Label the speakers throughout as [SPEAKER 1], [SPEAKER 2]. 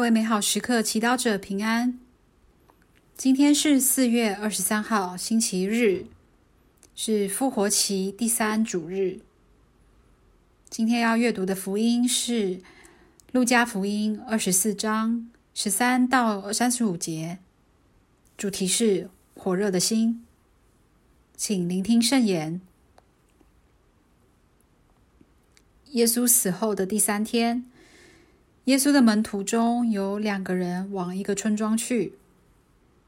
[SPEAKER 1] 各位美好时刻祈祷者平安。今天是四月二十三号，星期日，是复活期第三主日。今天要阅读的福音是《路加福音》二十四章十三到三十五节，主题是火热的心。请聆听圣言。耶稣死后的第三天。耶稣的门徒中有两个人往一个村庄去，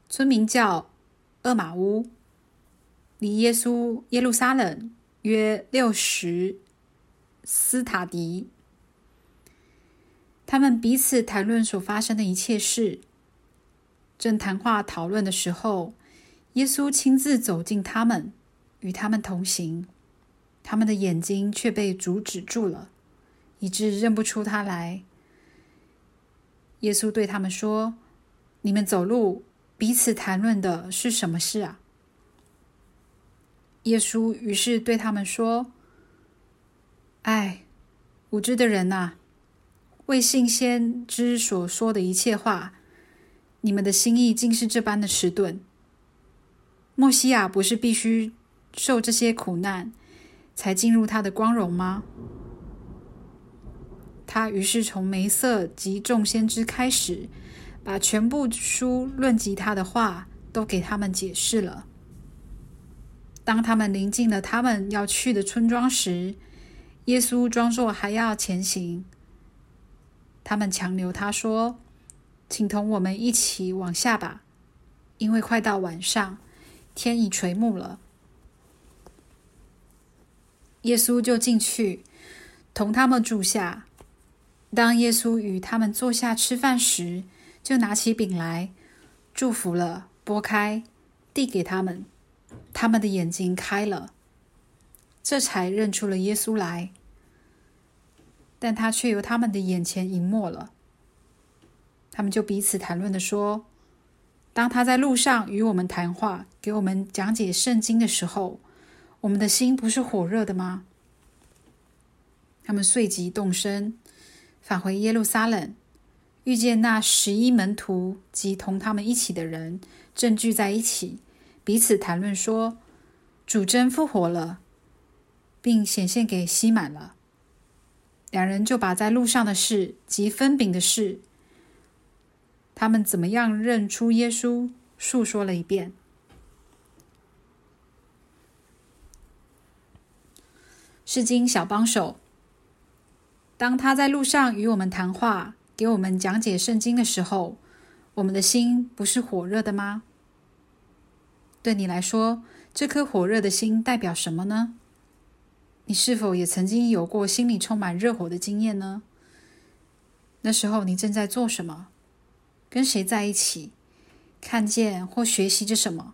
[SPEAKER 1] 村名叫厄马乌，离耶稣耶路撒冷约六十斯塔迪。他们彼此谈论所发生的一切事。正谈话讨论的时候，耶稣亲自走近他们，与他们同行。他们的眼睛却被阻止住了，以致认不出他来。耶稣对他们说：“你们走路彼此谈论的是什么事啊？”耶稣于是对他们说：“唉，无知的人呐，为信先知所说的一切话，你们的心意竟是这般的迟钝。莫西亚不是必须受这些苦难，才进入他的光荣吗？”他于是从梅瑟及众先知开始，把全部书论及他的话都给他们解释了。当他们临近了他们要去的村庄时，耶稣装作还要前行。他们强留他说：“请同我们一起往下吧，因为快到晚上，天已垂暮了。”耶稣就进去，同他们住下。当耶稣与他们坐下吃饭时，就拿起饼来，祝福了，拨开，递给他们。他们的眼睛开了，这才认出了耶稣来。但他却由他们的眼前隐没了。他们就彼此谈论的说：“当他在路上与我们谈话，给我们讲解圣经的时候，我们的心不是火热的吗？”他们随即动身。返回耶路撒冷，遇见那十一门徒及同他们一起的人，正聚在一起，彼此谈论说：“主真复活了，并显现给西满了。”两人就把在路上的事及分饼的事，他们怎么样认出耶稣，述说了一遍。圣经小帮手。当他在路上与我们谈话，给我们讲解圣经的时候，我们的心不是火热的吗？对你来说，这颗火热的心代表什么呢？你是否也曾经有过心里充满热火的经验呢？那时候你正在做什么？跟谁在一起？看见或学习着什么？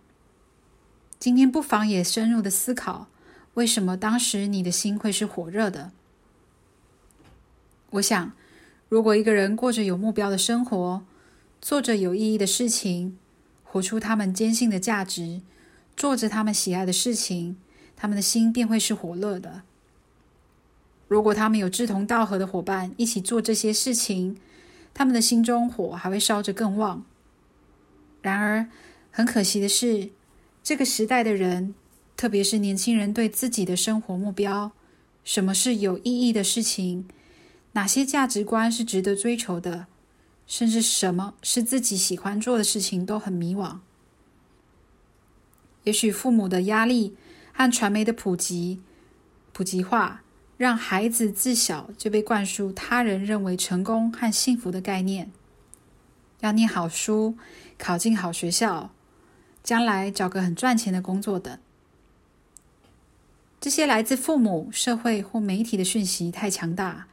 [SPEAKER 1] 今天不妨也深入的思考，为什么当时你的心会是火热的？我想，如果一个人过着有目标的生活，做着有意义的事情，活出他们坚信的价值，做着他们喜爱的事情，他们的心便会是火热的。如果他们有志同道合的伙伴一起做这些事情，他们的心中火还会烧着更旺。然而，很可惜的是，这个时代的人，特别是年轻人，对自己的生活目标，什么是有意义的事情，哪些价值观是值得追求的，甚至什么是自己喜欢做的事情，都很迷惘。也许父母的压力和传媒的普及、普及化，让孩子自小就被灌输他人认为成功和幸福的概念：要念好书、考进好学校、将来找个很赚钱的工作等。这些来自父母、社会或媒体的讯息太强大。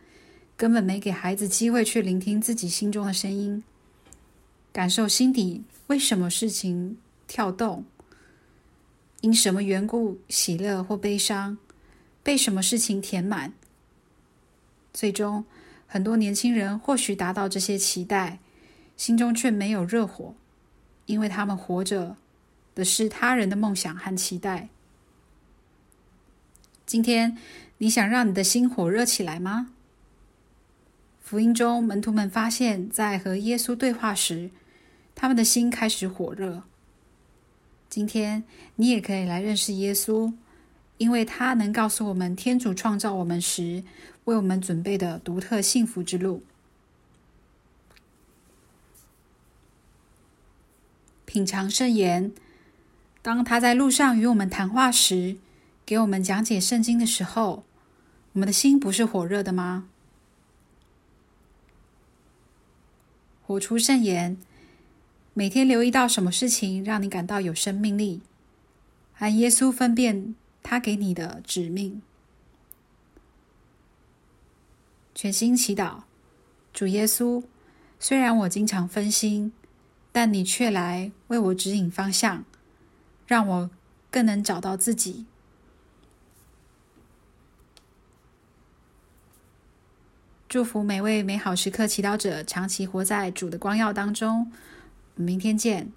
[SPEAKER 1] 根本没给孩子机会去聆听自己心中的声音，感受心底为什么事情跳动，因什么缘故喜乐或悲伤，被什么事情填满。最终，很多年轻人或许达到这些期待，心中却没有热火，因为他们活着的是他人的梦想和期待。今天，你想让你的心火热起来吗？福音中，门徒们发现，在和耶稣对话时，他们的心开始火热。今天，你也可以来认识耶稣，因为他能告诉我们天主创造我们时为我们准备的独特幸福之路。品尝圣言，当他在路上与我们谈话时，给我们讲解圣经的时候，我们的心不是火热的吗？活出圣言，每天留意到什么事情让你感到有生命力，按耶稣分辨他给你的指命。全心祈祷，主耶稣，虽然我经常分心，但你却来为我指引方向，让我更能找到自己。祝福每位美好时刻祈祷者长期活在主的光耀当中。明天见。